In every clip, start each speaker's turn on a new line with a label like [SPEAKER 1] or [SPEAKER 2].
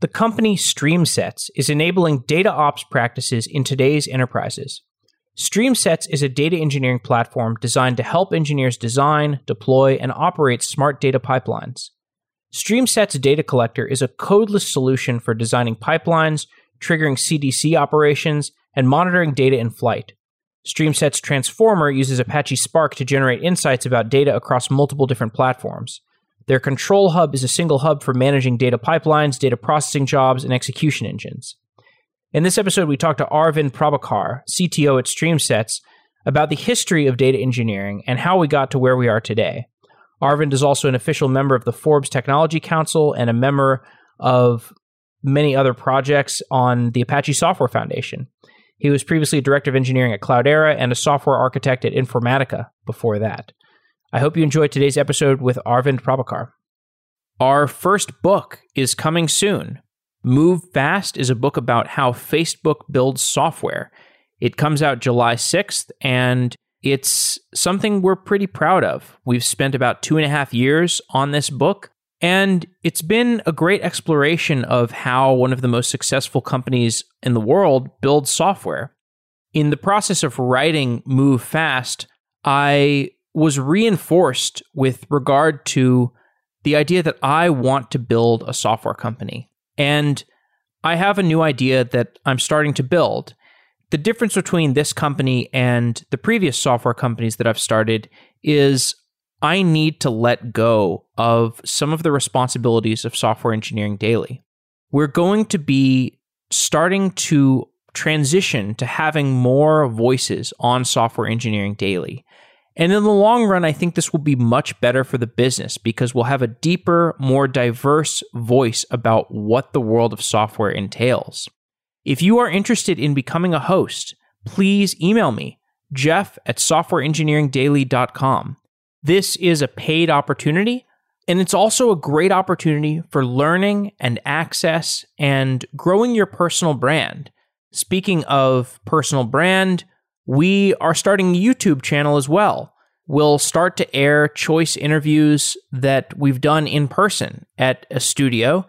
[SPEAKER 1] The company StreamSets is enabling data ops practices in today's enterprises. StreamSets is a data engineering platform designed to help engineers design, deploy, and operate smart data pipelines. StreamSets Data Collector is a codeless solution for designing pipelines, triggering CDC operations, and monitoring data in flight. StreamSets Transformer uses Apache Spark to generate insights about data across multiple different platforms. Their control hub is a single hub for managing data pipelines, data processing jobs, and execution engines. In this episode, we talked to Arvind Prabhakar, CTO at StreamSets, about the history of data engineering and how we got to where we are today. Arvind is also an official member of the Forbes Technology Council and a member of many other projects on the Apache Software Foundation. He was previously a director of engineering at Cloudera and a software architect at Informatica before that. I hope you enjoyed today's episode with Arvind Prabhakar. Our first book is coming soon. Move Fast is a book about how Facebook builds software. It comes out July 6th, and it's something we're pretty proud of. We've spent about two and a half years on this book, and it's been a great exploration of how one of the most successful companies in the world builds software. In the process of writing Move Fast, I was reinforced with regard to the idea that I want to build a software company. And I have a new idea that I'm starting to build. The difference between this company and the previous software companies that I've started is I need to let go of some of the responsibilities of software engineering daily. We're going to be starting to transition to having more voices on software engineering daily. And in the long run, I think this will be much better for the business because we'll have a deeper, more diverse voice about what the world of software entails. If you are interested in becoming a host, please email me, jeff at softwareengineeringdaily.com. This is a paid opportunity, and it's also a great opportunity for learning and access and growing your personal brand. Speaking of personal brand, we are starting a YouTube channel as well. We'll start to air choice interviews that we've done in person at a studio.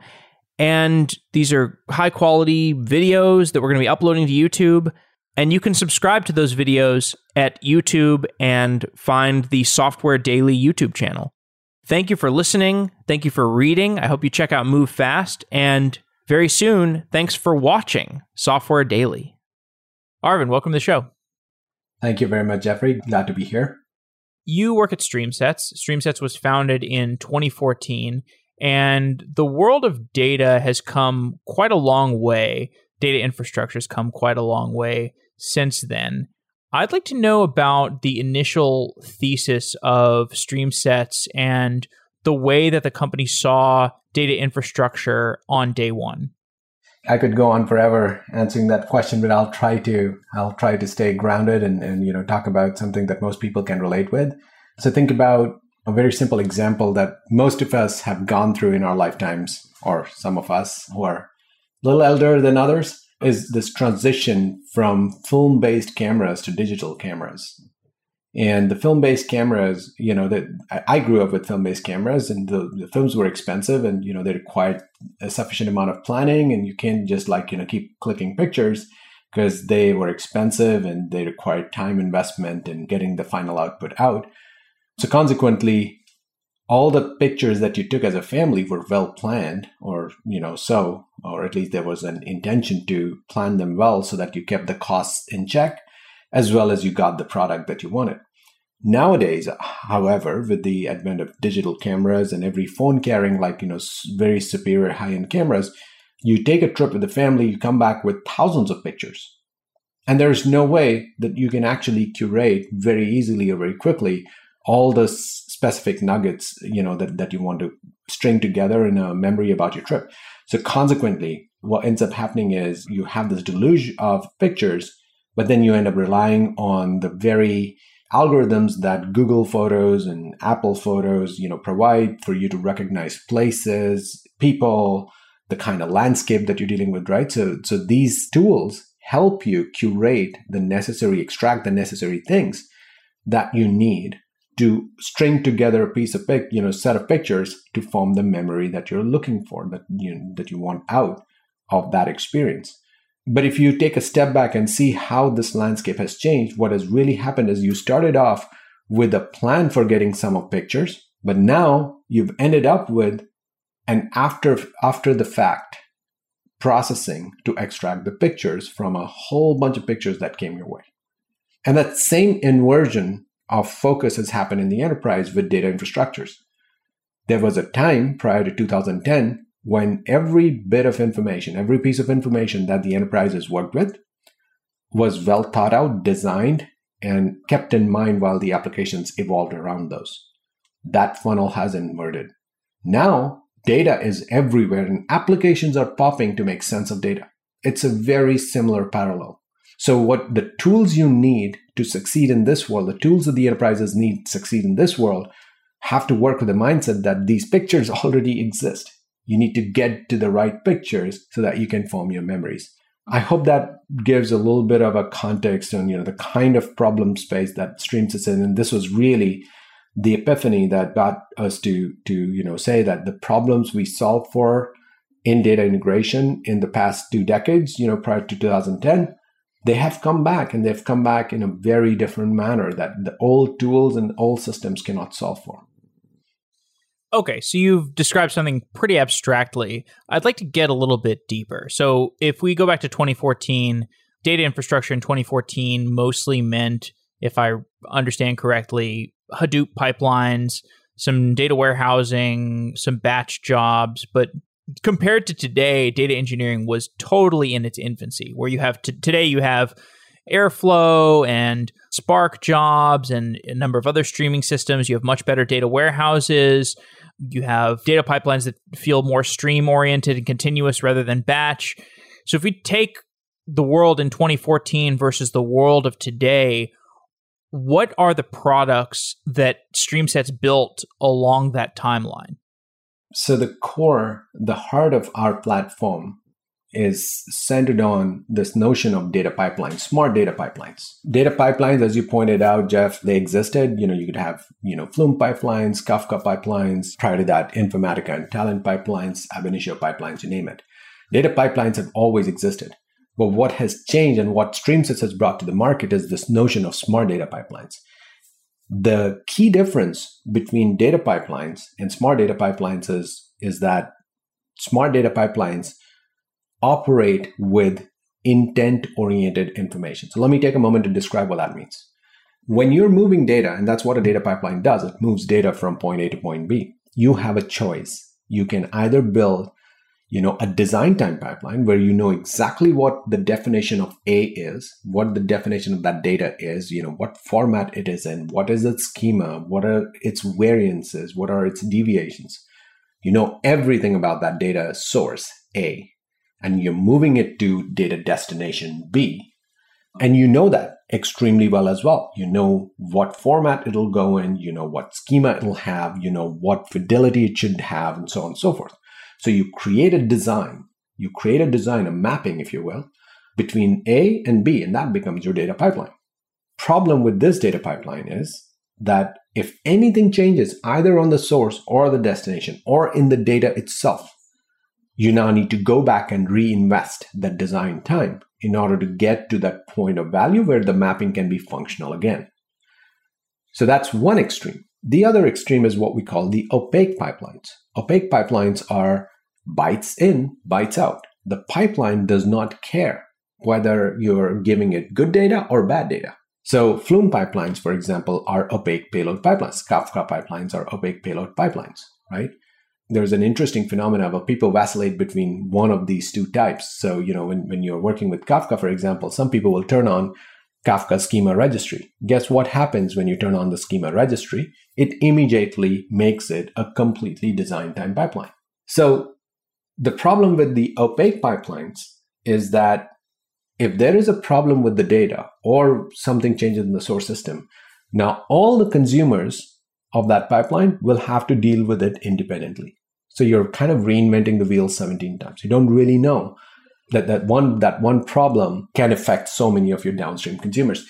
[SPEAKER 1] And these are high quality videos that we're going to be uploading to YouTube. And you can subscribe to those videos at YouTube and find the Software Daily YouTube channel. Thank you for listening. Thank you for reading. I hope you check out Move Fast. And very soon, thanks for watching Software Daily. Arvind, welcome to the show.
[SPEAKER 2] Thank you very much, Jeffrey. Glad to be here.
[SPEAKER 1] You work at StreamSets. StreamSets was founded in 2014, and the world of data has come quite a long way. Data infrastructure has come quite a long way since then. I'd like to know about the initial thesis of StreamSets and the way that the company saw data infrastructure on day one.
[SPEAKER 2] I could go on forever answering that question, but I'll try to I'll try to stay grounded and, and you know talk about something that most people can relate with. So think about a very simple example that most of us have gone through in our lifetimes, or some of us who are a little elder than others, is this transition from film-based cameras to digital cameras and the film-based cameras you know that i grew up with film-based cameras and the, the, films were expensive and you know they required a sufficient amount of planning and you can't just like you know keep clicking pictures because they were expensive and they required time investment in getting the final output out. So consequently all the pictures that you took as a family were well planned or you know so or at least there was an intention to plan them well so that you kept the costs in check as well as you got the product that you wanted Nowadays, however, with the advent of digital cameras and every phone carrying like, you know, very superior high end cameras, you take a trip with the family, you come back with thousands of pictures. And there's no way that you can actually curate very easily or very quickly all the specific nuggets, you know, that, that you want to string together in a memory about your trip. So consequently, what ends up happening is you have this deluge of pictures, but then you end up relying on the very algorithms that Google Photos and Apple Photos, you know, provide for you to recognize places, people, the kind of landscape that you're dealing with, right? So, so these tools help you curate the necessary, extract the necessary things that you need to string together a piece of pic, you know, set of pictures to form the memory that you're looking for, that you that you want out of that experience. But if you take a step back and see how this landscape has changed, what has really happened is you started off with a plan for getting some of pictures, but now you've ended up with an after after the fact processing to extract the pictures from a whole bunch of pictures that came your way. And that same inversion of focus has happened in the enterprise with data infrastructures. There was a time prior to 2010 when every bit of information, every piece of information that the enterprises worked with was well thought out, designed, and kept in mind while the applications evolved around those. That funnel has inverted. Now, data is everywhere and applications are popping to make sense of data. It's a very similar parallel. So, what the tools you need to succeed in this world, the tools that the enterprises need to succeed in this world, have to work with the mindset that these pictures already exist. You need to get to the right pictures so that you can form your memories. I hope that gives a little bit of a context on you know the kind of problem space that StreamSets is in. And this was really the epiphany that got us to to you know say that the problems we solved for in data integration in the past two decades, you know, prior to 2010, they have come back and they've come back in a very different manner that the old tools and old systems cannot solve for.
[SPEAKER 1] Okay, so you've described something pretty abstractly. I'd like to get a little bit deeper. So, if we go back to 2014, data infrastructure in 2014 mostly meant, if I understand correctly, Hadoop pipelines, some data warehousing, some batch jobs, but compared to today, data engineering was totally in its infancy. Where you have t- today, you have Airflow and Spark jobs and a number of other streaming systems. You have much better data warehouses. You have data pipelines that feel more stream oriented and continuous rather than batch. So if we take the world in 2014 versus the world of today, what are the products that StreamSets built along that timeline?
[SPEAKER 2] So the core, the heart of our platform is centered on this notion of data pipelines, smart data pipelines. Data pipelines, as you pointed out, Jeff, they existed. You know, you could have, you know, Flume pipelines, Kafka pipelines, prior to that, Informatica and Talend pipelines, Ab initio pipelines, you name it. Data pipelines have always existed. But what has changed and what StreamSets has brought to the market is this notion of smart data pipelines. The key difference between data pipelines and smart data pipelines is, is that smart data pipelines operate with intent oriented information. So let me take a moment to describe what that means. When you're moving data, and that's what a data pipeline does, it moves data from point A to point B, you have a choice. You can either build you know a design time pipeline where you know exactly what the definition of a is what the definition of that data is you know what format it is in what is its schema what are its variances what are its deviations you know everything about that data source a and you're moving it to data destination b. And you know that extremely well as well. You know what format it'll go in you know what schema it'll have you know what fidelity it should have and so on and so forth. So you create a design, you create a design, a mapping, if you will, between A and B, and that becomes your data pipeline. Problem with this data pipeline is that if anything changes either on the source or the destination or in the data itself, you now need to go back and reinvest that design time in order to get to that point of value where the mapping can be functional again. So that's one extreme. The other extreme is what we call the opaque pipelines. Opaque pipelines are bytes in, bytes out. The pipeline does not care whether you're giving it good data or bad data. So Flume pipelines, for example, are opaque payload pipelines. Kafka pipelines are opaque payload pipelines, right? There's an interesting phenomenon where people vacillate between one of these two types. So, you know, when, when you're working with Kafka, for example, some people will turn on Kafka schema registry. Guess what happens when you turn on the schema registry? It immediately makes it a completely design time pipeline. So the problem with the opaque pipelines is that if there is a problem with the data or something changes in the source system, now all the consumers of that pipeline will have to deal with it independently. So you're kind of reinventing the wheel 17 times. You don't really know that that one that one problem can affect so many of your downstream consumers.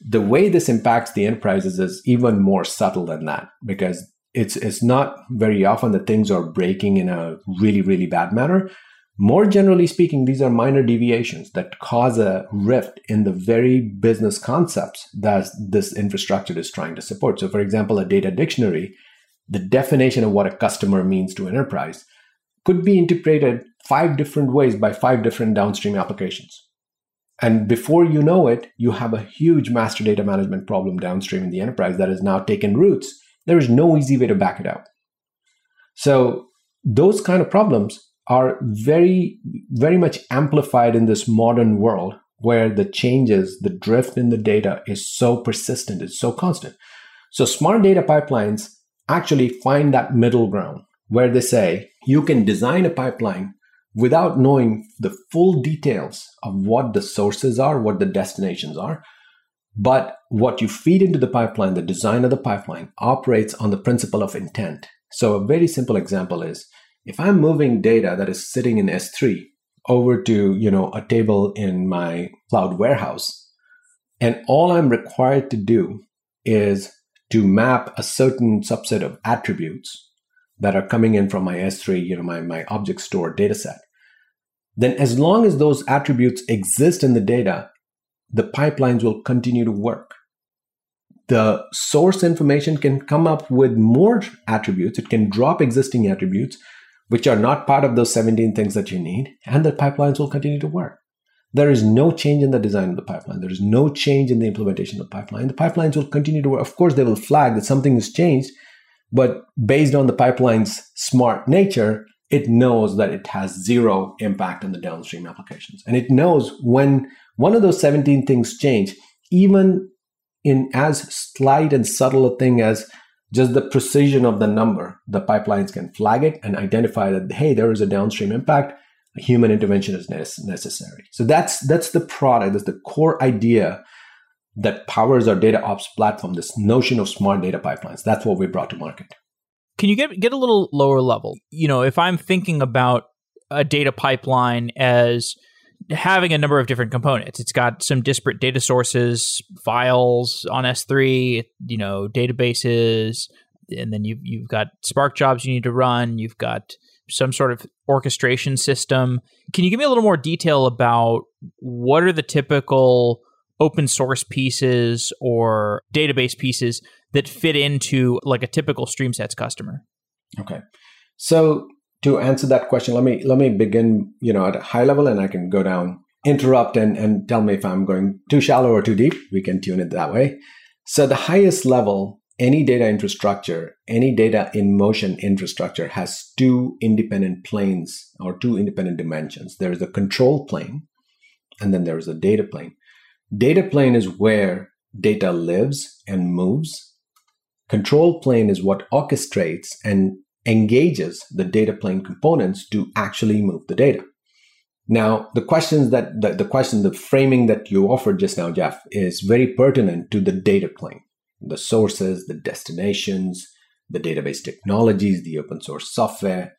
[SPEAKER 2] The way this impacts the enterprises is even more subtle than that because it's it's not very often that things are breaking in a really really bad manner more generally speaking these are minor deviations that cause a rift in the very business concepts that this infrastructure is trying to support so for example a data dictionary the definition of what a customer means to enterprise could be interpreted five different ways by five different downstream applications and before you know it you have a huge master data management problem downstream in the enterprise that has now taken roots there is no easy way to back it out. So those kind of problems are very, very much amplified in this modern world where the changes, the drift in the data is so persistent, it's so constant. So smart data pipelines actually find that middle ground where they say you can design a pipeline without knowing the full details of what the sources are, what the destinations are, but what you feed into the pipeline, the design of the pipeline, operates on the principle of intent. So a very simple example is if I'm moving data that is sitting in S3 over to, you know, a table in my cloud warehouse, and all I'm required to do is to map a certain subset of attributes that are coming in from my S3, you know, my, my object store data set, then as long as those attributes exist in the data, the pipelines will continue to work. The source information can come up with more attributes. It can drop existing attributes, which are not part of those 17 things that you need, and the pipelines will continue to work. There is no change in the design of the pipeline. There is no change in the implementation of the pipeline. The pipelines will continue to work. Of course, they will flag that something has changed, but based on the pipeline's smart nature, it knows that it has zero impact on the downstream applications. And it knows when one of those 17 things change, even in as slight and subtle a thing as just the precision of the number, the pipelines can flag it and identify that, hey, there is a downstream impact. Human intervention is necessary. So that's that's the product, that's the core idea that powers our data ops platform, this notion of smart data pipelines. That's what we brought to market.
[SPEAKER 1] Can you get get a little lower level? You know, if I'm thinking about a data pipeline as having a number of different components. It's got some disparate data sources, files on S3, you know, databases, and then you've you've got Spark jobs you need to run. You've got some sort of orchestration system. Can you give me a little more detail about what are the typical open source pieces or database pieces that fit into like a typical StreamSets customer?
[SPEAKER 2] Okay. So to answer that question, let me let me begin, you know, at a high level, and I can go down, interrupt, and and tell me if I'm going too shallow or too deep. We can tune it that way. So the highest level, any data infrastructure, any data in motion infrastructure has two independent planes or two independent dimensions. There is a control plane, and then there is a data plane. Data plane is where data lives and moves. Control plane is what orchestrates and engages the data plane components to actually move the data. Now, the questions that the, the question, the framing that you offered just now, Jeff, is very pertinent to the data plane, the sources, the destinations, the database technologies, the open source software,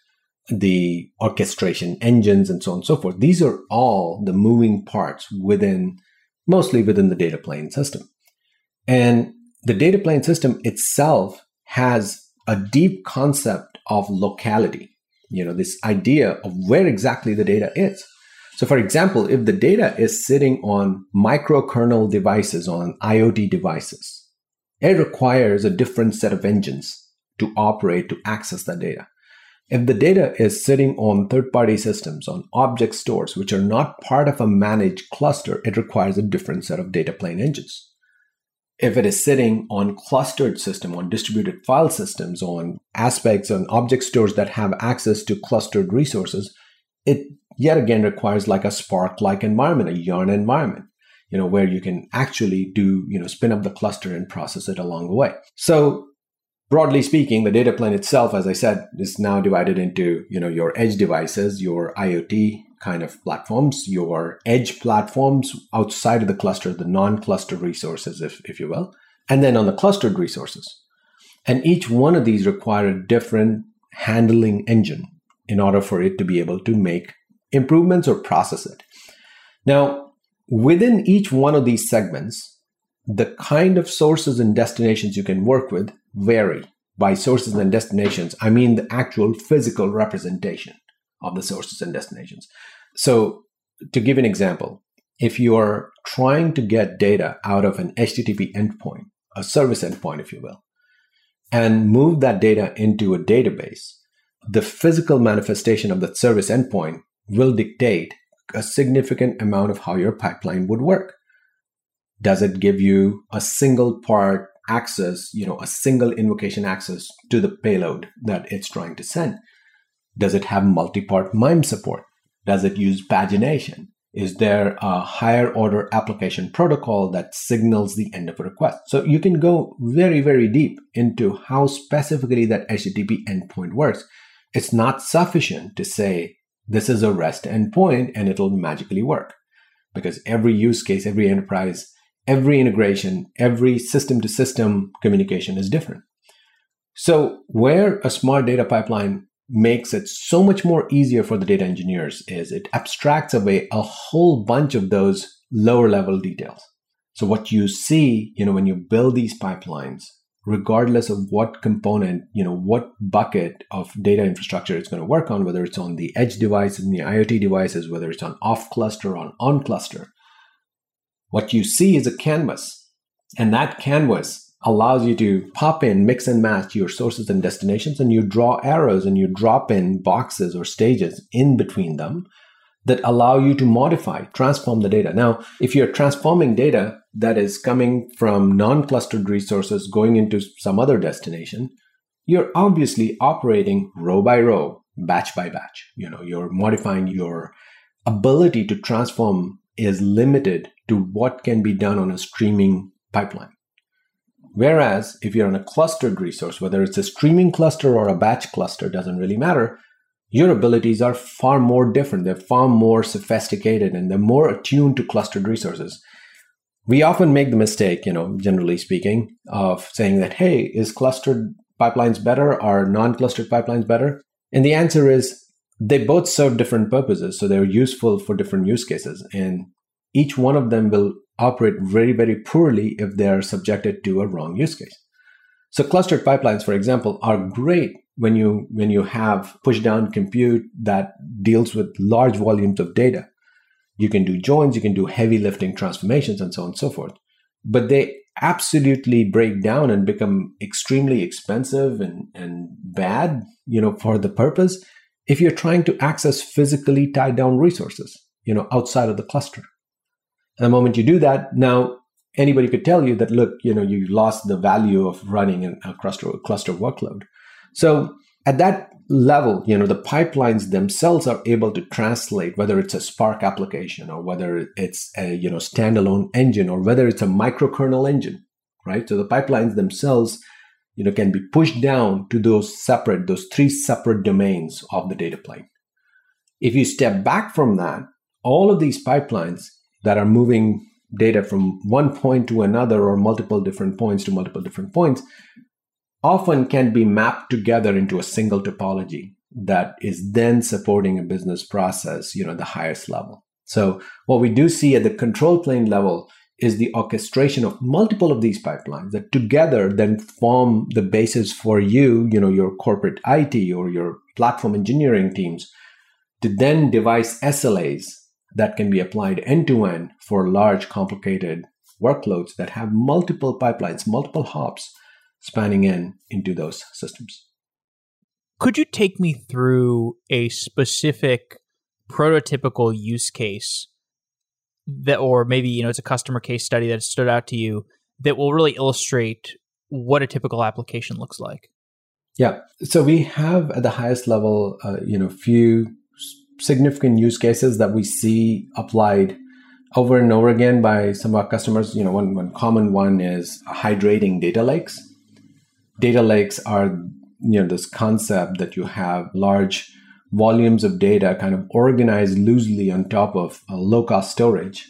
[SPEAKER 2] the orchestration engines, and so on and so forth. These are all the moving parts within, mostly within the data plane system. And the data plane system itself has a deep concept of locality, you know, this idea of where exactly the data is. So, for example, if the data is sitting on microkernel devices, on IoT devices, it requires a different set of engines to operate to access that data. If the data is sitting on third party systems, on object stores, which are not part of a managed cluster, it requires a different set of data plane engines if it is sitting on clustered system on distributed file systems on aspects on object stores that have access to clustered resources it yet again requires like a spark like environment a yarn environment you know where you can actually do you know spin up the cluster and process it along the way so broadly speaking the data plane itself as i said is now divided into you know your edge devices your iot kind of platforms, your edge platforms outside of the cluster, the non-clustered resources, if, if you will, and then on the clustered resources. And each one of these require a different handling engine in order for it to be able to make improvements or process it. Now, within each one of these segments, the kind of sources and destinations you can work with vary. By sources and destinations, I mean the actual physical representation of the sources and destinations. So, to give an example, if you are trying to get data out of an HTTP endpoint, a service endpoint, if you will, and move that data into a database, the physical manifestation of that service endpoint will dictate a significant amount of how your pipeline would work. Does it give you a single part access, you know, a single invocation access to the payload that it's trying to send? Does it have multi-part MIME support? Does it use pagination? Is there a higher order application protocol that signals the end of a request? So you can go very, very deep into how specifically that HTTP endpoint works. It's not sufficient to say this is a REST endpoint and it'll magically work because every use case, every enterprise, every integration, every system to system communication is different. So where a smart data pipeline makes it so much more easier for the data engineers is it abstracts away a whole bunch of those lower level details. So what you see, you know, when you build these pipelines, regardless of what component, you know, what bucket of data infrastructure it's going to work on, whether it's on the edge devices and the IoT devices, whether it's on off cluster, on on cluster, what you see is a canvas. And that canvas allows you to pop in, mix and match your sources and destinations, and you draw arrows and you drop in boxes or stages in between them that allow you to modify, transform the data. Now, if you're transforming data that is coming from non clustered resources going into some other destination, you're obviously operating row by row, batch by batch. You know, you're modifying your ability to transform is limited to what can be done on a streaming pipeline. Whereas if you're on a clustered resource, whether it's a streaming cluster or a batch cluster, doesn't really matter. Your abilities are far more different. They're far more sophisticated and they're more attuned to clustered resources. We often make the mistake, you know, generally speaking, of saying that, hey, is clustered pipelines better? Are non clustered pipelines better? And the answer is they both serve different purposes. So they're useful for different use cases. And each one of them will operate very, very poorly if they are subjected to a wrong use case. So clustered pipelines, for example, are great when you when you have push down compute that deals with large volumes of data. You can do joins, you can do heavy lifting transformations, and so on and so forth. But they absolutely break down and become extremely expensive and, and bad, you know, for the purpose if you're trying to access physically tied down resources, you know, outside of the cluster. And the moment you do that, now anybody could tell you that, look, you know, you lost the value of running a cluster, cluster workload. So at that level, you know, the pipelines themselves are able to translate whether it's a Spark application or whether it's a, you know, standalone engine or whether it's a microkernel engine, right? So the pipelines themselves, you know, can be pushed down to those separate, those three separate domains of the data plane. If you step back from that, all of these pipelines that are moving data from one point to another or multiple different points to multiple different points often can be mapped together into a single topology that is then supporting a business process you know the highest level. So what we do see at the control plane level is the orchestration of multiple of these pipelines that together then form the basis for you you know your corporate IT or your platform engineering teams to then devise SLAs that can be applied end to end for large, complicated workloads that have multiple pipelines, multiple hops spanning in into those systems.
[SPEAKER 1] Could you take me through a specific prototypical use case that, or maybe, you know, it's a customer case study that stood out to you that will really illustrate what a typical application looks like?
[SPEAKER 2] Yeah. So we have at the highest level, uh, you know, few significant use cases that we see applied over and over again by some of our customers. You know, one, one common one is hydrating data lakes. Data lakes are, you know, this concept that you have large volumes of data kind of organized loosely on top of low cost storage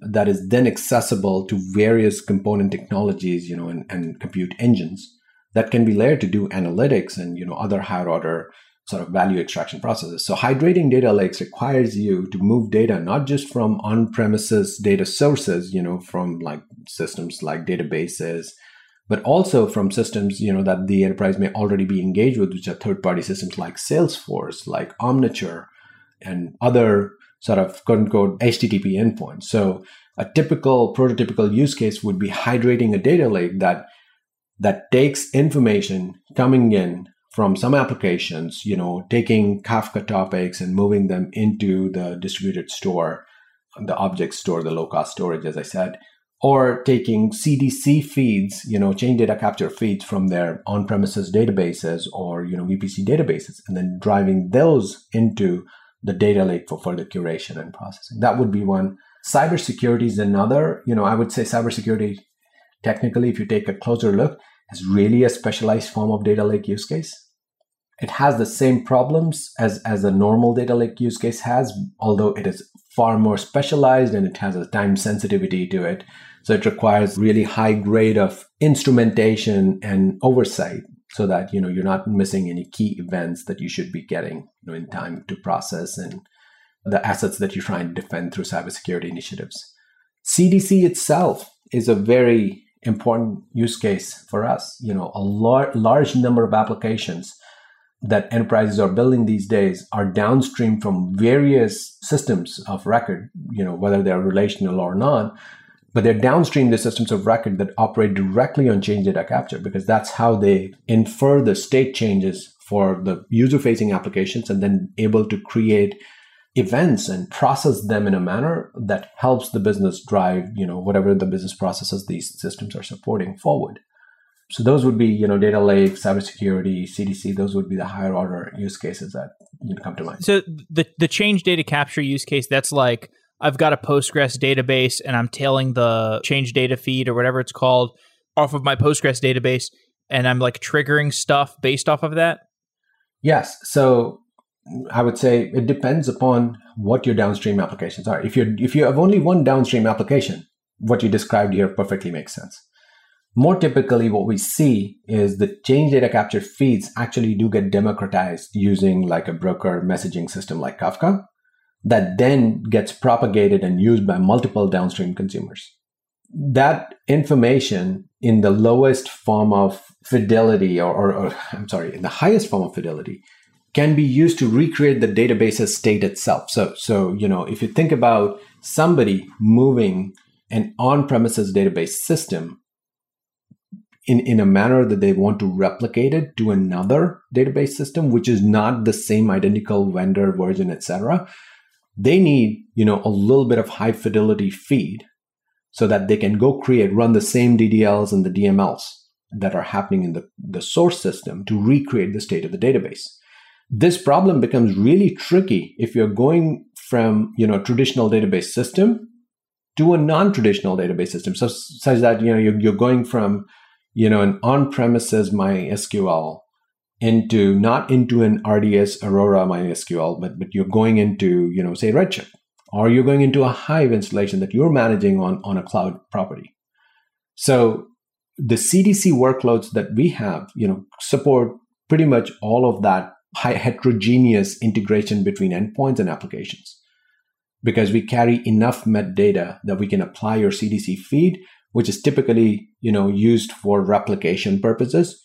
[SPEAKER 2] that is then accessible to various component technologies, you know, and, and compute engines that can be layered to do analytics and, you know, other higher order sort of value extraction processes. So hydrating data lakes requires you to move data not just from on-premises data sources, you know, from like systems like databases, but also from systems you know that the enterprise may already be engaged with, which are third-party systems like Salesforce, like Omniture, and other sort of quote unquote HTTP endpoints. So a typical prototypical use case would be hydrating a data lake that that takes information coming in from some applications, you know, taking Kafka topics and moving them into the distributed store, the object store, the low cost storage, as I said, or taking CDC feeds, you know, change data capture feeds from their on premises databases or, you know, VPC databases, and then driving those into the data lake for further curation and processing. That would be one. Cybersecurity is another. You know, I would say cybersecurity, technically, if you take a closer look, is really a specialized form of data lake use case. It has the same problems as, as a normal data lake use case has, although it is far more specialized and it has a time sensitivity to it. So it requires really high grade of instrumentation and oversight so that you know you're not missing any key events that you should be getting you know, in time to process and the assets that you're trying to defend through cybersecurity initiatives. CDC itself is a very important use case for us. You know, a lar- large number of applications that enterprises are building these days are downstream from various systems of record, you know, whether they're relational or not, but they're downstream the systems of record that operate directly on change data capture because that's how they infer the state changes for the user facing applications and then able to create events and process them in a manner that helps the business drive you know whatever the business processes these systems are supporting forward so those would be you know data lake cybersecurity cdc those would be the higher order use cases that you know, come to mind
[SPEAKER 1] so the the change data capture use case that's like I've got a Postgres database and I'm tailing the change data feed or whatever it's called off of my Postgres database and I'm like triggering stuff based off of that?
[SPEAKER 2] Yes. So I would say it depends upon what your downstream applications are. If you if you have only one downstream application, what you described here perfectly makes sense. More typically, what we see is the change data capture feeds actually do get democratized using like a broker messaging system like Kafka that then gets propagated and used by multiple downstream consumers. That information in the lowest form of fidelity, or, or, or, I'm sorry, in the highest form of fidelity, can be used to recreate the database's state itself. So, so you know, if you think about somebody moving an on-premises database system in, in a manner that they want to replicate it to another database system, which is not the same identical vendor version, etc they need you know a little bit of high fidelity feed so that they can go create run the same ddls and the dmls that are happening in the, the source system to recreate the state of the database. This problem becomes really tricky if you're going from you know traditional database system to a non-traditional database system so such that you know you're, you're going from you know an on-premises mysql into not into an RDS Aurora MySQL, but but you're going into you know say Redshift, or you're going into a Hive installation that you're managing on on a cloud property. So the CDC workloads that we have, you know, support pretty much all of that heterogeneous integration between endpoints and applications because we carry enough metadata that we can apply your CDC feed, which is typically you know used for replication purposes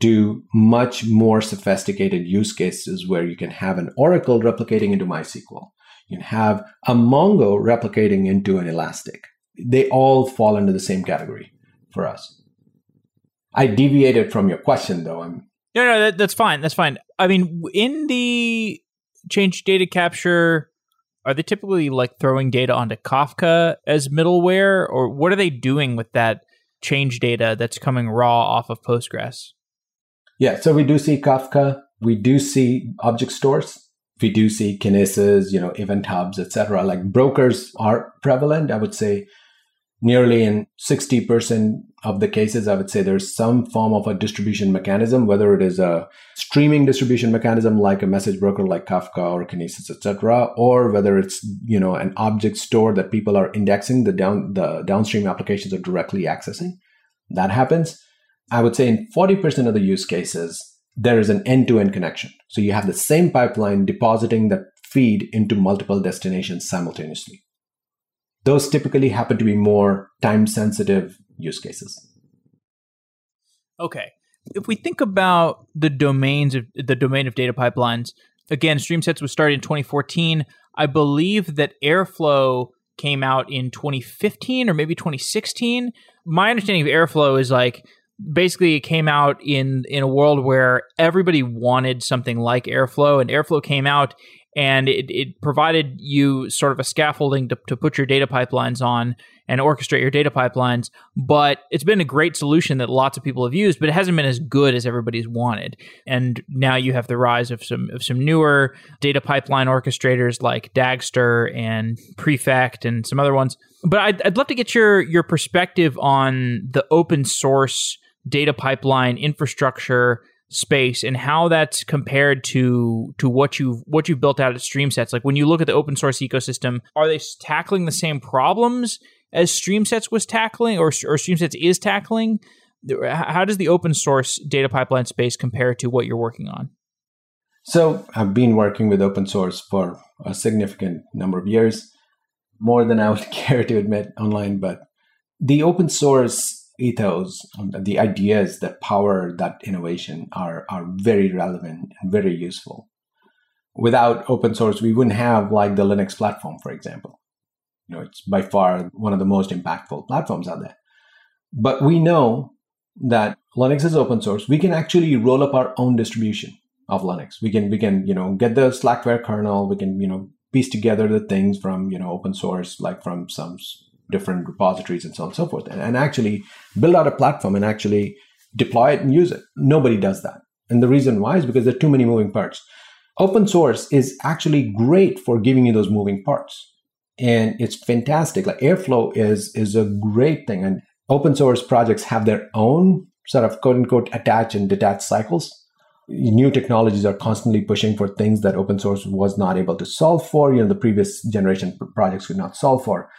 [SPEAKER 2] to much more sophisticated use cases where you can have an Oracle replicating into MySQL. You can have a Mongo replicating into an Elastic. They all fall into the same category for us. I deviated from your question though. I'm
[SPEAKER 1] no, no, that, that's fine. That's fine. I mean, in the change data capture, are they typically like throwing data onto Kafka as middleware, or what are they doing with that change data that's coming raw off of Postgres?
[SPEAKER 2] Yeah, so we do see Kafka. We do see object stores. We do see Kinesis, you know, event hubs, etc. Like brokers are prevalent. I would say nearly in 60% of the cases, I would say there's some form of a distribution mechanism, whether it is a streaming distribution mechanism like a message broker like Kafka or Kinesis, etc., or whether it's you know an object store that people are indexing the down the downstream applications are directly accessing. That happens. I would say in 40% of the use cases, there is an end to end connection. So you have the same pipeline depositing that feed into multiple destinations simultaneously. Those typically happen to be more time sensitive use cases.
[SPEAKER 1] Okay. If we think about the domains of the domain of data pipelines, again, StreamSets was started in 2014. I believe that Airflow came out in 2015 or maybe 2016. My understanding of Airflow is like basically it came out in in a world where everybody wanted something like Airflow, and Airflow came out and it, it provided you sort of a scaffolding to, to put your data pipelines on and orchestrate your data pipelines. But it's been a great solution that lots of people have used, but it hasn't been as good as everybody's wanted. And now you have the rise of some of some newer data pipeline orchestrators like Dagster and Prefect and some other ones. But I'd, I'd love to get your your perspective on the open source data pipeline infrastructure space and how that's compared to to what you've what you've built out at StreamSets. Like when you look at the open source ecosystem, are they tackling the same problems as StreamSets was tackling, or or StreamSets is tackling? How does the open source data pipeline space compare to what you're working on?
[SPEAKER 2] So I've been working with open source for a significant number of years, more than I would care to admit online. But the open source ethos, um, the ideas that power that innovation are, are very relevant and very useful. Without open source, we wouldn't have like the Linux platform, for example. You know, it's by far one of the most impactful platforms out there. But we know that Linux is open source. We can actually roll up our own distribution of Linux. We can we can you know get the Slackware kernel. We can you know piece together the things from you know open source, like from some different repositories and so on and so forth, and, and actually build out a platform and actually deploy it and use it. Nobody does that. And the reason why is because there are too many moving parts. Open source is actually great for giving you those moving parts. And it's fantastic. Like Airflow is is a great thing. And open source projects have their own sort of quote unquote attach and detach cycles. New technologies are constantly pushing for things that open source was not able to solve for. You know, the previous generation projects could not solve for.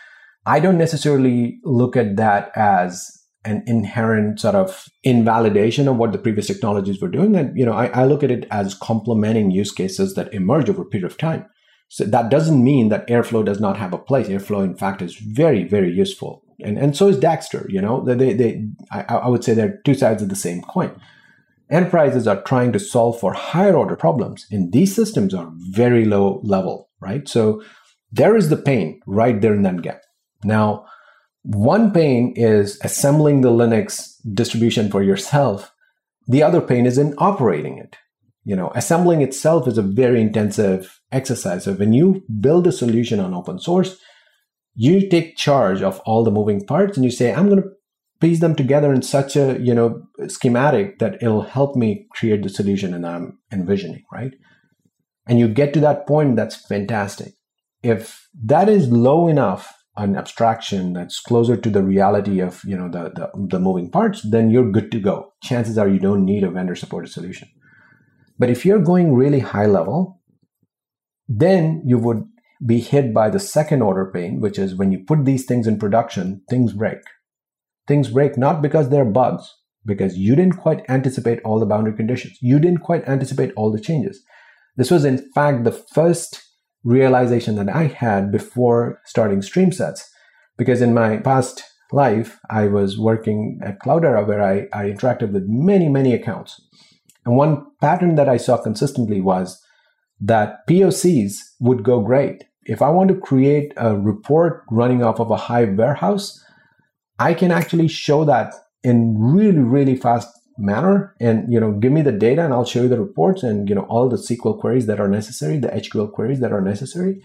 [SPEAKER 2] I don't necessarily look at that as an inherent sort of invalidation of what the previous technologies were doing. And, you know, I, I look at it as complementing use cases that emerge over a period of time. So that doesn't mean that Airflow does not have a place. Airflow, in fact, is very, very useful. And, and so is Dagster, you know, they, they, I, I would say they're two sides of the same coin. Enterprises are trying to solve for higher order problems, and these systems are very low level, right? So there is the pain right there in that gap. Now, one pain is assembling the Linux distribution for yourself. The other pain is in operating it. You know, assembling itself is a very intensive exercise. So when you build a solution on open source, you take charge of all the moving parts and you say, I'm going to piece them together in such a, you know, schematic that it'll help me create the solution and I'm envisioning, right? And you get to that point, that's fantastic. If that is low enough an abstraction that's closer to the reality of you know the, the, the moving parts then you're good to go. Chances are you don't need a vendor supported solution. But if you're going really high level then you would be hit by the second order pain which is when you put these things in production things break. Things break not because they're bugs because you didn't quite anticipate all the boundary conditions. You didn't quite anticipate all the changes. This was in fact the first realization that I had before starting StreamSets. Because in my past life, I was working at Cloudera where I, I interacted with many, many accounts. And one pattern that I saw consistently was that POCs would go great. If I want to create a report running off of a Hive warehouse, I can actually show that in really, really fast manner and you know give me the data and i'll show you the reports and you know all the sql queries that are necessary the hql queries that are necessary.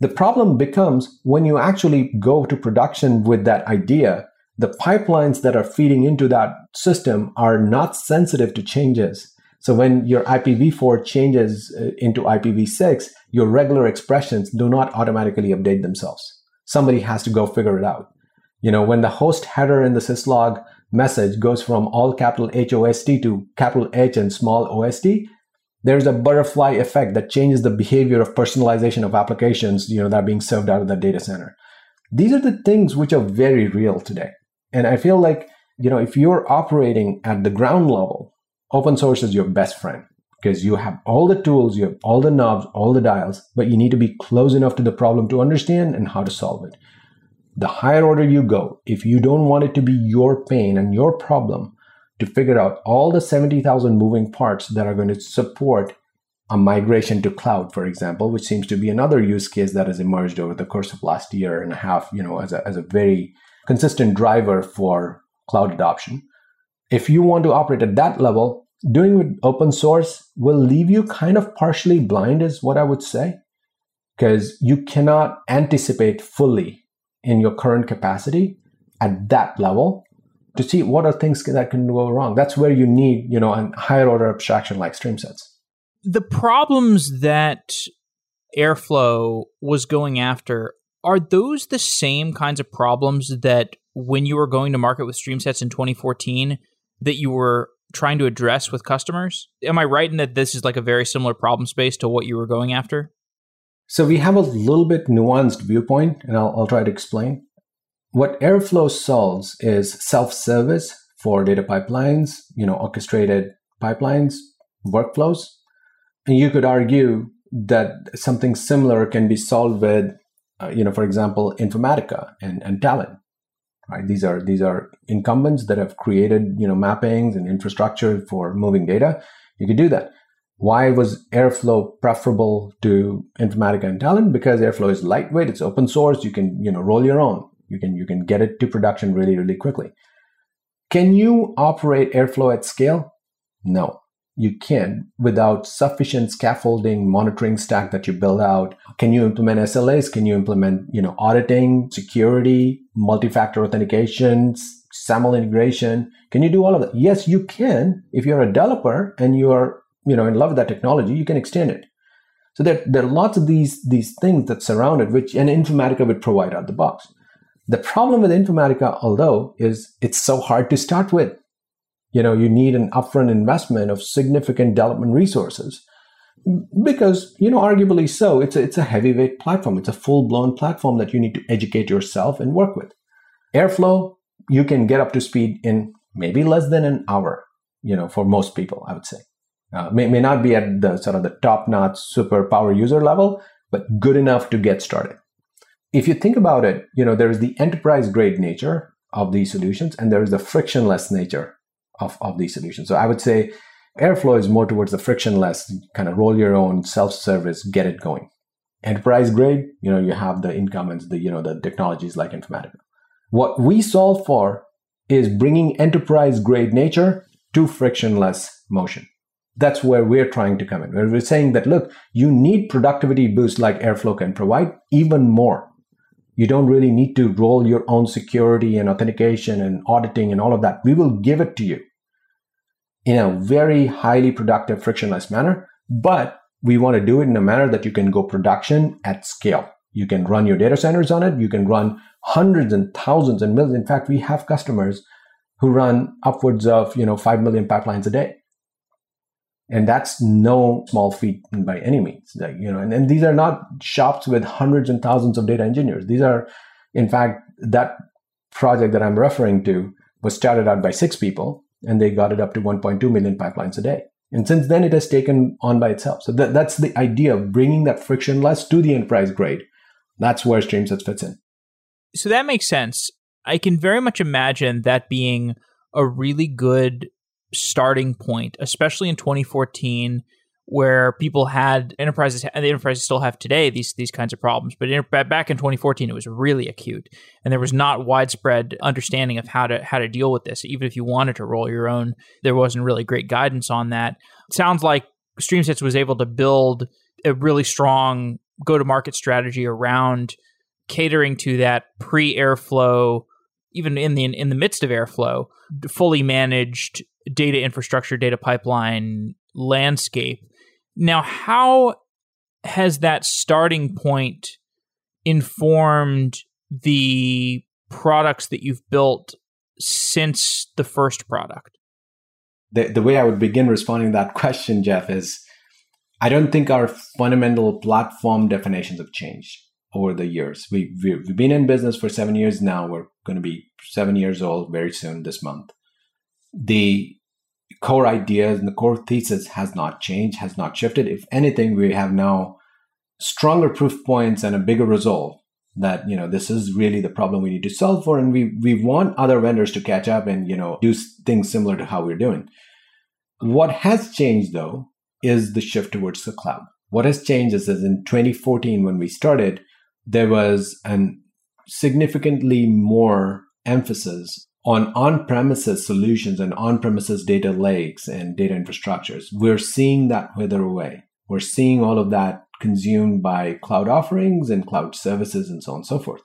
[SPEAKER 2] The problem becomes when you actually go to production with that idea the pipelines that are feeding into that system are not sensitive to changes. So when your ipv4 changes uh, into ipv6 your regular expressions do not automatically update themselves. Somebody has to go figure it out. You know when the host header in the syslog message goes from all capital HOST to capital H and small OST, there's a butterfly effect that changes the behavior of personalization of applications, you know, that are being served out of the data center. These are the things which are very real today. And I feel like, you know, if you're operating at the ground level, open source is your best friend because you have all the tools, you have all the knobs, all the dials, but you need to be close enough to the problem to understand and how to solve it. The higher order you go, if you don't want it to be your pain and your problem to figure out all the 70,000 moving parts that are going to support a migration to cloud, for example, which seems to be another use case that has emerged over the course of last year and a half, you know, as a, as a very consistent driver for cloud adoption. If you want to operate at that level, doing with open source will leave you kind of partially blind, is what I would say, because you cannot anticipate fully in your current capacity at that level to see what are things that can go wrong. That's where you need, you know, a higher order abstraction like StreamSets.
[SPEAKER 1] The problems that Airflow was going after are those the same kinds of problems that when you were going to market with StreamSets in 2014 that you were trying to address with customers? Am I right in that this is like a very similar problem space to what you were going after?
[SPEAKER 2] So we have a little bit nuanced viewpoint, and I'll, I'll try to explain. What Airflow solves is self-service for data pipelines, you know, orchestrated pipelines, workflows. And you could argue that something similar can be solved with, uh, you know, for example, Informatica and, and Talend. Right? These are these are incumbents that have created, you know, mappings and infrastructure for moving data. You could do that. Why was Airflow preferable to Informatica and Talend? Because Airflow is lightweight, it's open source, you can, you know, roll your own. You can you can get it to production really, really quickly. Can you operate Airflow at scale? No, you can without sufficient scaffolding monitoring stack that you build out. Can you implement SLAs? Can you implement, you know, auditing, security, multi-factor authentication, SAML integration? Can you do all of that? Yes, you can. If you're a developer and you're you know in love with that technology, you can extend it. So there, there are lots of these these things that surround it, which an Informatica would provide out the box. The problem with Informatica, although, is it's so hard to start with. You know, you need an upfront investment of significant development resources because, you know, arguably so, it's a, it's a heavyweight platform. It's a full blown platform that you need to educate yourself and work with. Airflow, you can get up to speed in maybe less than an hour, you know, for most people, I would say. Uh, may, may not be at the sort of the top notch super power user level, but good enough to get started. If you think about it, you know, there is the enterprise grade nature of these solutions and there is the frictionless nature of, of these solutions. So I would say Airflow is more towards the frictionless, kind of roll your own self-service, get it going. Enterprise grade, you know, you have the incumbents, the, you know, the technologies like Informatica. What we solve for is bringing enterprise grade nature to frictionless motion. That's where we're trying to come in. Where we're saying that, look, you need productivity boost like Airflow can provide even more. You don't really need to roll your own security and authentication and auditing and all of that. We will give it to you in a very highly productive, frictionless manner. But we want to do it in a manner that you can go production at scale. You can run your data centers on it. You can run hundreds and thousands and millions. In fact, we have customers who run upwards of, you know, 5 million pipelines a day and that's no small feat by any means like, you know and, and these are not shops with hundreds and thousands of data engineers. These are in fact that project that i'm referring to was started out by six people and they got it up to 1.2 million pipelines a day. And since then it has taken on by itself. So that, that's the idea of bringing that frictionless to the enterprise grade. That's where streamsets fits in.
[SPEAKER 1] So that makes sense. I can very much imagine that being a really good starting point, especially in 2014, where people had enterprises and the enterprises still have today these these kinds of problems. But in, back in 2014, it was really acute, and there was not widespread understanding of how to how to deal with this. Even if you wanted to roll your own, there wasn't really great guidance on that. It sounds like StreamSets was able to build a really strong go to market strategy around catering to that pre airflow even in the in the midst of airflow fully managed data infrastructure, data pipeline landscape. Now, how has that starting point informed the products that you've built since the first product?
[SPEAKER 2] The, the way I would begin responding to that question, Jeff, is I don't think our fundamental platform definitions have changed over the years. We, we've been in business for seven years now. We're going to be seven years old very soon this month the core ideas and the core thesis has not changed, has not shifted. If anything, we have now stronger proof points and a bigger resolve that you know this is really the problem we need to solve for and we we want other vendors to catch up and you know do things similar to how we're doing what has changed though is the shift towards the cloud what has changed is, is in 2014 when we started there was an significantly more emphasis on on-premises solutions and on-premises data lakes and data infrastructures we're seeing that wither away we're seeing all of that consumed by cloud offerings and cloud services and so on and so forth.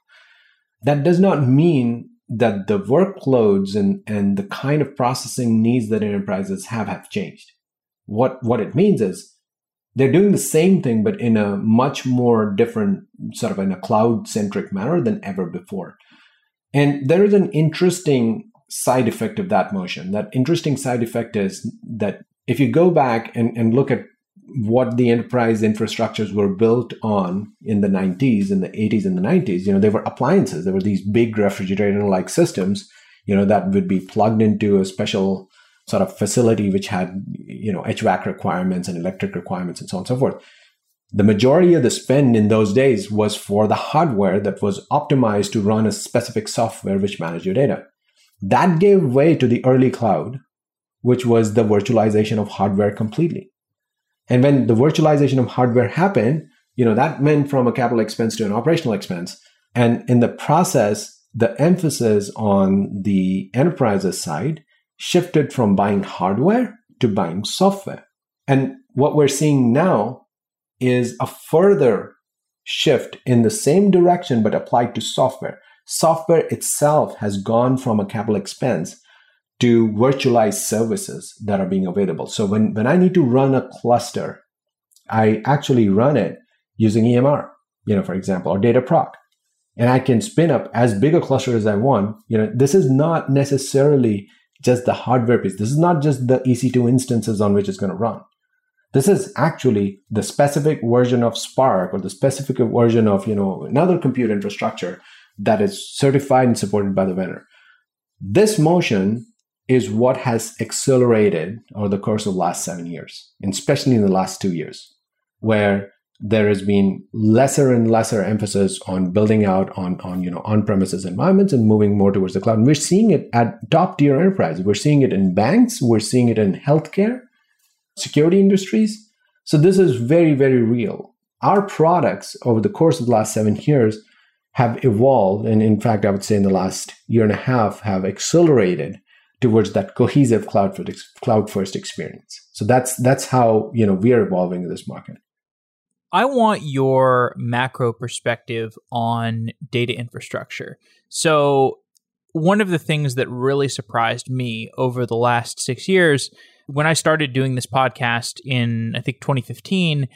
[SPEAKER 2] That does not mean that the workloads and, and the kind of processing needs that enterprises have have changed. What, what it means is they're doing the same thing, but in a much more different, sort of in a cloud centric manner than ever before. And there is an interesting side effect of that motion. That interesting side effect is that if you go back and, and look at what the enterprise infrastructures were built on in the 90s in the 80s and the 90s you know they were appliances there were these big refrigerator like systems you know that would be plugged into a special sort of facility which had you know hvac requirements and electric requirements and so on and so forth the majority of the spend in those days was for the hardware that was optimized to run a specific software which managed your data that gave way to the early cloud which was the virtualization of hardware completely and when the virtualization of hardware happened, you know, that meant from a capital expense to an operational expense. And in the process, the emphasis on the enterprises side shifted from buying hardware to buying software. And what we're seeing now is a further shift in the same direction but applied to software. Software itself has gone from a capital expense to virtualized services that are being available. So when, when I need to run a cluster, I actually run it using EMR, you know, for example, or Dataproc. And I can spin up as big a cluster as I want. You know, this is not necessarily just the hardware piece. This is not just the EC2 instances on which it's going to run. This is actually the specific version of Spark or the specific version of, you know, another compute infrastructure that is certified and supported by the vendor. This motion is what has accelerated over the course of the last seven years, especially in the last two years, where there has been lesser and lesser emphasis on building out on, on you know on-premises environments and moving more towards the cloud. And we're seeing it at top tier enterprises. We're seeing it in banks, we're seeing it in healthcare, security industries. So this is very, very real. Our products over the course of the last seven years have evolved, and in fact, I would say in the last year and a half have accelerated towards that cohesive cloud first, cloud first experience. So that's that's how you know we are evolving in this market.
[SPEAKER 1] I want your macro perspective on data infrastructure. So one of the things that really surprised me over the last 6 years when I started doing this podcast in I think 2015,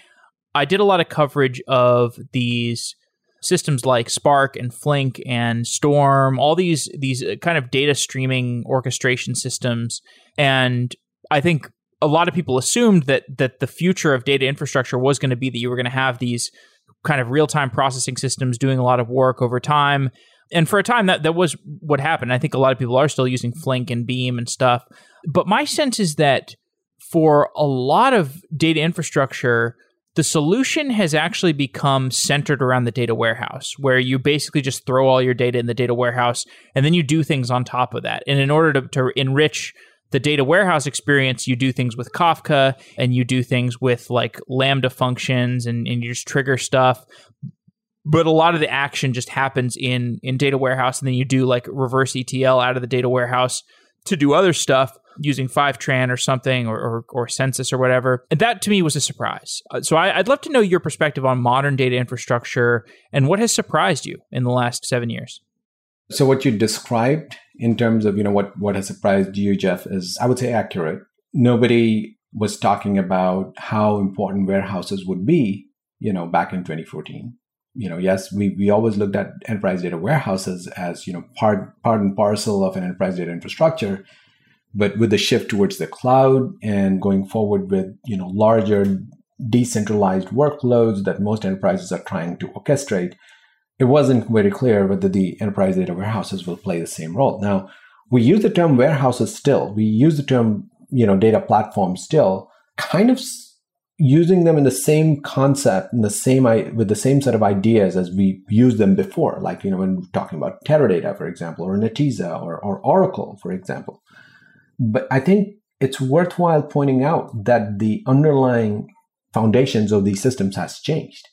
[SPEAKER 1] I did a lot of coverage of these systems like Spark and Flink and Storm, all these these uh, kind of data streaming orchestration systems. And I think a lot of people assumed that that the future of data infrastructure was going to be that you were going to have these kind of real-time processing systems doing a lot of work over time. And for a time that that was what happened. I think a lot of people are still using Flink and Beam and stuff. But my sense is that for a lot of data infrastructure, the solution has actually become centered around the data warehouse, where you basically just throw all your data in the data warehouse and then you do things on top of that. And in order to, to enrich the data warehouse experience, you do things with Kafka and you do things with like Lambda functions and, and you just trigger stuff. But a lot of the action just happens in in data warehouse, and then you do like reverse ETL out of the data warehouse to do other stuff using Fivetran or something or, or, or Census or whatever. And that to me was a surprise. Uh, so I, I'd love to know your perspective on modern data infrastructure and what has surprised you in the last seven years.
[SPEAKER 2] So what you described in terms of you know what what has surprised you, Jeff, is I would say accurate. Nobody was talking about how important warehouses would be, you know, back in 2014 you know, yes, we, we always looked at enterprise data warehouses as, you know, part, part and parcel of an enterprise data infrastructure. But with the shift towards the cloud and going forward with, you know, larger decentralized workloads that most enterprises are trying to orchestrate, it wasn't very clear whether the enterprise data warehouses will play the same role. Now, we use the term warehouses still. We use the term, you know, data platform still, kind of using them in the same concept in the same with the same set of ideas as we used them before. Like you know when we're talking about teradata for example or netezza or, or oracle for example. But i think it's worthwhile pointing out that the underlying foundations of these systems has changed.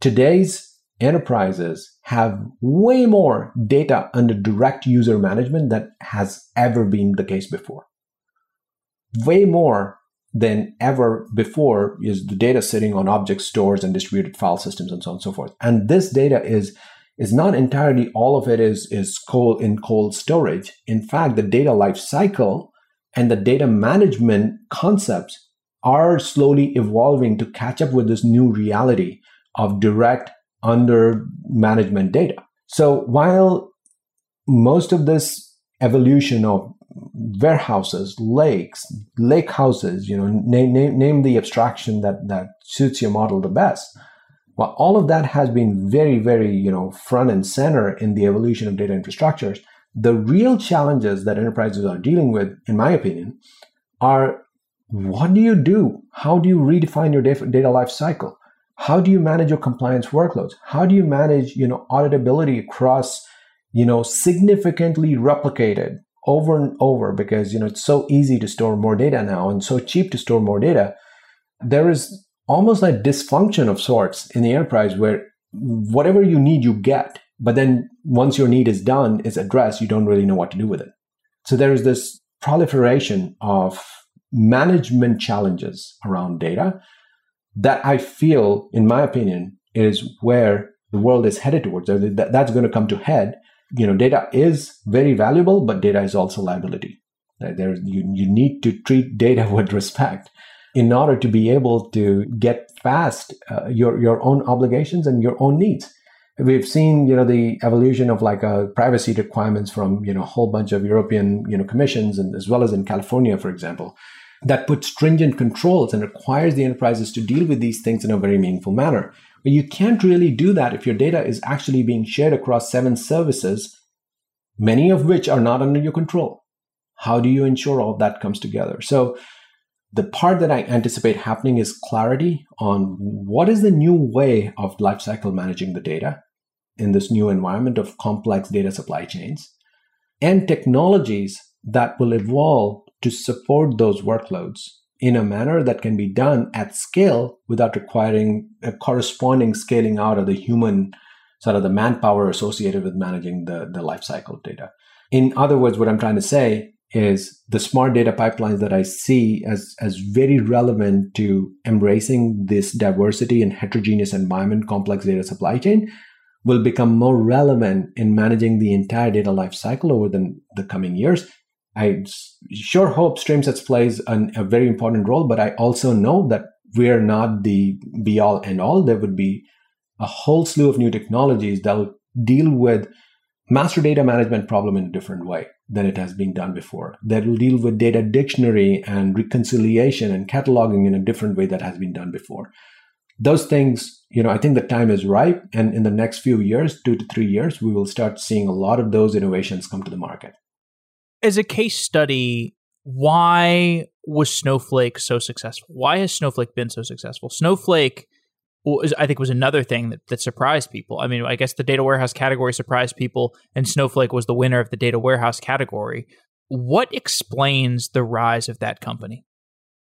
[SPEAKER 2] Today's enterprises have way more data under direct user management than has ever been the case before. Way more than ever before is the data sitting on object stores and distributed file systems and so on and so forth. And this data is is not entirely all of it is is cold in cold storage. In fact, the data life cycle and the data management concepts are slowly evolving to catch up with this new reality of direct under management data. So while most of this evolution of warehouses, lakes, lake houses, you know, name, name, name the abstraction that, that suits your model the best. Well, all of that has been very, very, you know, front and center in the evolution of data infrastructures. The real challenges that enterprises are dealing with, in my opinion, are what do you do? How do you redefine your data, life cycle? How do you manage your compliance workloads? How do you manage, you know, auditability across, you know, significantly replicated over and over because you know it's so easy to store more data now and so cheap to store more data. There is almost like dysfunction of sorts in the enterprise where whatever you need you get but then once your need is done is addressed you don't really know what to do with it. So there is this proliferation of management challenges around data that i feel in my opinion is where the world is headed towards. That's going to come to head you know data is very valuable but data is also liability. There you, you need to treat data with respect in order to be able to get past uh, your your own obligations and your own needs. We've seen you know the evolution of like uh, privacy requirements from you know a whole bunch of european you know commissions and as well as in california for example that puts stringent controls and requires the enterprises to deal with these things in a very meaningful manner but you can't really do that if your data is actually being shared across seven services, many of which are not under your control. How do you ensure all that comes together? So, the part that I anticipate happening is clarity on what is the new way of lifecycle managing the data in this new environment of complex data supply chains and technologies that will evolve to support those workloads in a manner that can be done at scale without requiring a corresponding scaling out of the human sort of the manpower associated with managing the, the life cycle data. In other words, what I'm trying to say is the smart data pipelines that I see as, as very relevant to embracing this diversity and heterogeneous environment, complex data supply chain will become more relevant in managing the entire data life cycle over the, the coming years I sure hope StreamSets plays an, a very important role, but I also know that we're not the be all and all. There would be a whole slew of new technologies that will deal with master data management problem in a different way than it has been done before. That will deal with data dictionary and reconciliation and cataloging in a different way that has been done before. Those things, you know, I think the time is ripe. And in the next few years, two to three years, we will start seeing a lot of those innovations come to the market
[SPEAKER 1] as a case study, why was Snowflake so successful? Why has Snowflake been so successful? Snowflake, was, I think, was another thing that, that surprised people. I mean, I guess the data warehouse category surprised people, and Snowflake was the winner of the data warehouse category. What explains the rise of that company?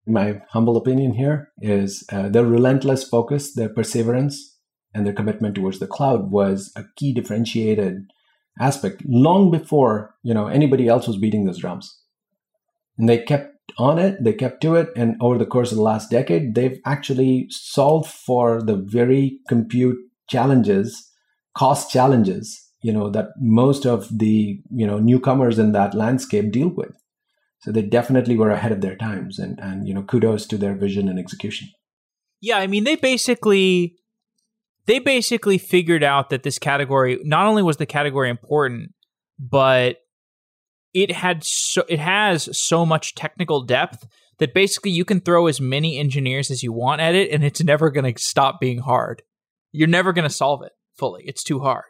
[SPEAKER 2] My humble opinion here is uh, their relentless focus, their perseverance, and their commitment towards the cloud was a key differentiated aspect long before you know anybody else was beating those drums. And they kept on it they kept to it and over the course of the last decade they've actually solved for the very compute challenges cost challenges you know that most of the you know newcomers in that landscape deal with. So they definitely were ahead of their times and and you know kudos to their vision and execution.
[SPEAKER 1] Yeah i mean they basically they basically figured out that this category not only was the category important, but it had so it has so much technical depth that basically you can throw as many engineers as you want at it and it's never going to stop being hard. You're never going to solve it fully. It's too hard.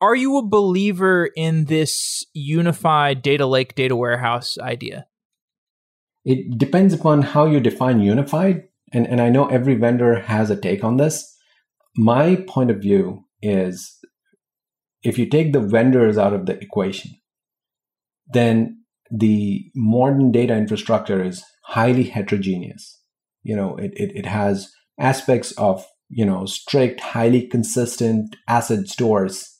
[SPEAKER 1] Are you a believer in this unified data lake data warehouse idea?
[SPEAKER 2] It depends upon how you define unified and, and I know every vendor has a take on this. My point of view is if you take the vendors out of the equation, then the modern data infrastructure is highly heterogeneous. You know, it, it, it has aspects of, you know, strict, highly consistent ACID stores.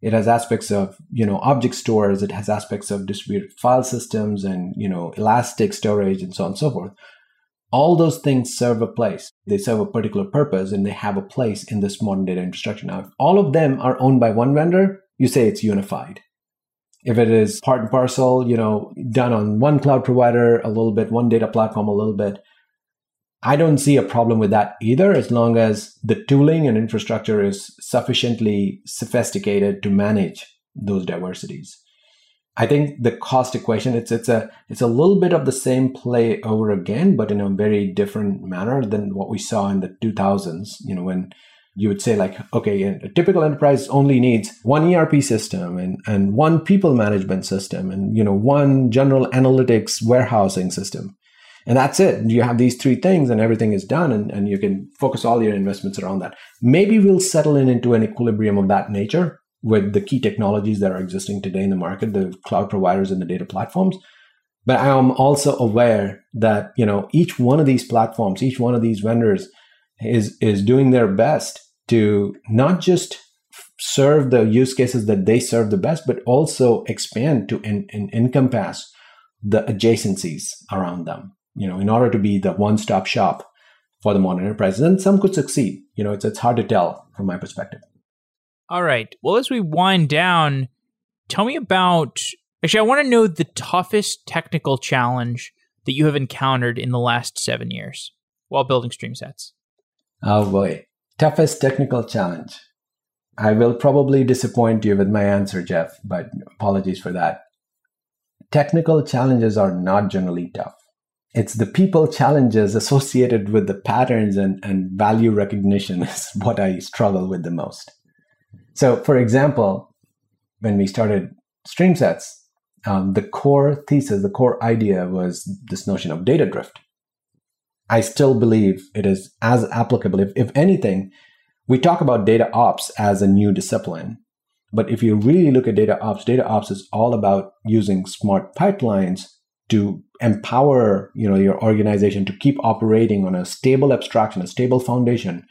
[SPEAKER 2] It has aspects of, you know, object stores. It has aspects of distributed file systems and, you know, elastic storage and so on and so forth. All those things serve a place. They serve a particular purpose and they have a place in this modern data infrastructure. Now, if all of them are owned by one vendor, you say it's unified. If it is part and parcel, you know, done on one cloud provider a little bit, one data platform a little bit, I don't see a problem with that either, as long as the tooling and infrastructure is sufficiently sophisticated to manage those diversities. I think the cost equation it's it's a it's a little bit of the same play over again, but in a very different manner than what we saw in the 2000s. You know, when you would say like, okay, a typical enterprise only needs one ERP system and and one people management system and you know one general analytics warehousing system, and that's it. You have these three things, and everything is done, and and you can focus all your investments around that. Maybe we'll settle in into an equilibrium of that nature with the key technologies that are existing today in the market, the cloud providers and the data platforms. But I am also aware that, you know, each one of these platforms, each one of these vendors is, is doing their best to not just serve the use cases that they serve the best, but also expand to encompass the adjacencies around them, you know, in order to be the one-stop shop for the modern enterprise. And some could succeed. You know, it's, it's hard to tell from my perspective.
[SPEAKER 1] All right. Well, as we wind down, tell me about. Actually, I want to know the toughest technical challenge that you have encountered in the last seven years while building StreamSets.
[SPEAKER 2] Oh boy, toughest technical challenge. I will probably disappoint you with my answer, Jeff, but apologies for that. Technical challenges are not generally tough. It's the people challenges associated with the patterns and, and value recognition is what I struggle with the most. So, for example, when we started StreamSets, um, the core thesis, the core idea was this notion of data drift. I still believe it is as applicable. If, if anything, we talk about data ops as a new discipline. But if you really look at data ops, data ops is all about using smart pipelines to empower you know your organization to keep operating on a stable abstraction, a stable foundation,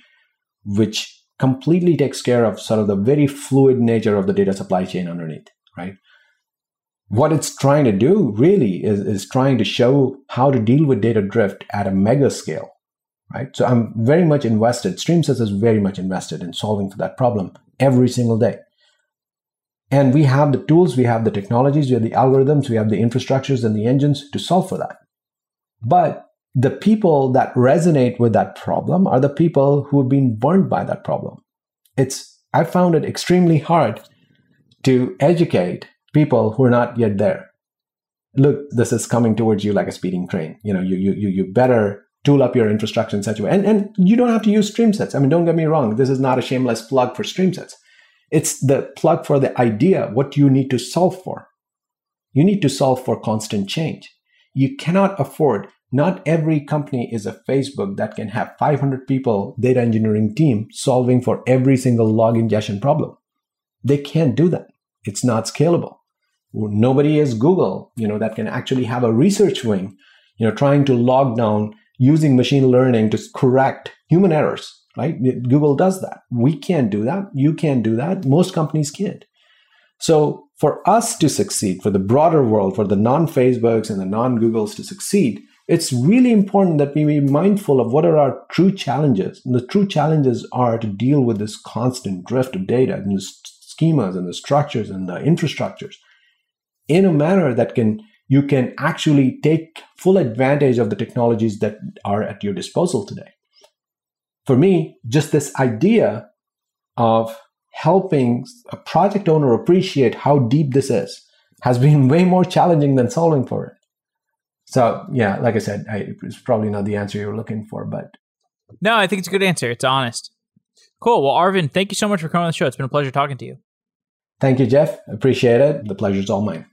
[SPEAKER 2] which completely takes care of sort of the very fluid nature of the data supply chain underneath, right? What it's trying to do really is, is trying to show how to deal with data drift at a mega scale, right? So I'm very much invested. StreamSets is very much invested in solving for that problem every single day. And we have the tools, we have the technologies, we have the algorithms, we have the infrastructures and the engines to solve for that. But the people that resonate with that problem are the people who have been burned by that problem. It's I found it extremely hard to educate people who are not yet there. Look, this is coming towards you like a speeding train. You know, you you you, you better tool up your infrastructure in such a way. And and you don't have to use StreamSets. I mean, don't get me wrong, this is not a shameless plug for StreamSets. It's the plug for the idea, what you need to solve for. You need to solve for constant change. You cannot afford not every company is a Facebook that can have 500 people data engineering team solving for every single log ingestion problem. They can't do that. It's not scalable. Nobody is Google, you know, that can actually have a research wing, you know, trying to log down using machine learning to correct human errors, right? Google does that. We can't do that. You can't do that. Most companies can't. So for us to succeed, for the broader world, for the non-Facebooks and the non-Googles to succeed, it's really important that we be mindful of what are our true challenges. And the true challenges are to deal with this constant drift of data and the schemas and the structures and the infrastructures in a manner that can you can actually take full advantage of the technologies that are at your disposal today. For me, just this idea of helping a project owner appreciate how deep this is has been way more challenging than solving for it. So yeah, like I said, I, it's probably not the answer you're looking for, but
[SPEAKER 1] no, I think it's a good answer. It's honest. Cool. Well, Arvind, thank you so much for coming on the show. It's been a pleasure talking to you.
[SPEAKER 2] Thank you, Jeff. Appreciate it. The pleasure's all mine.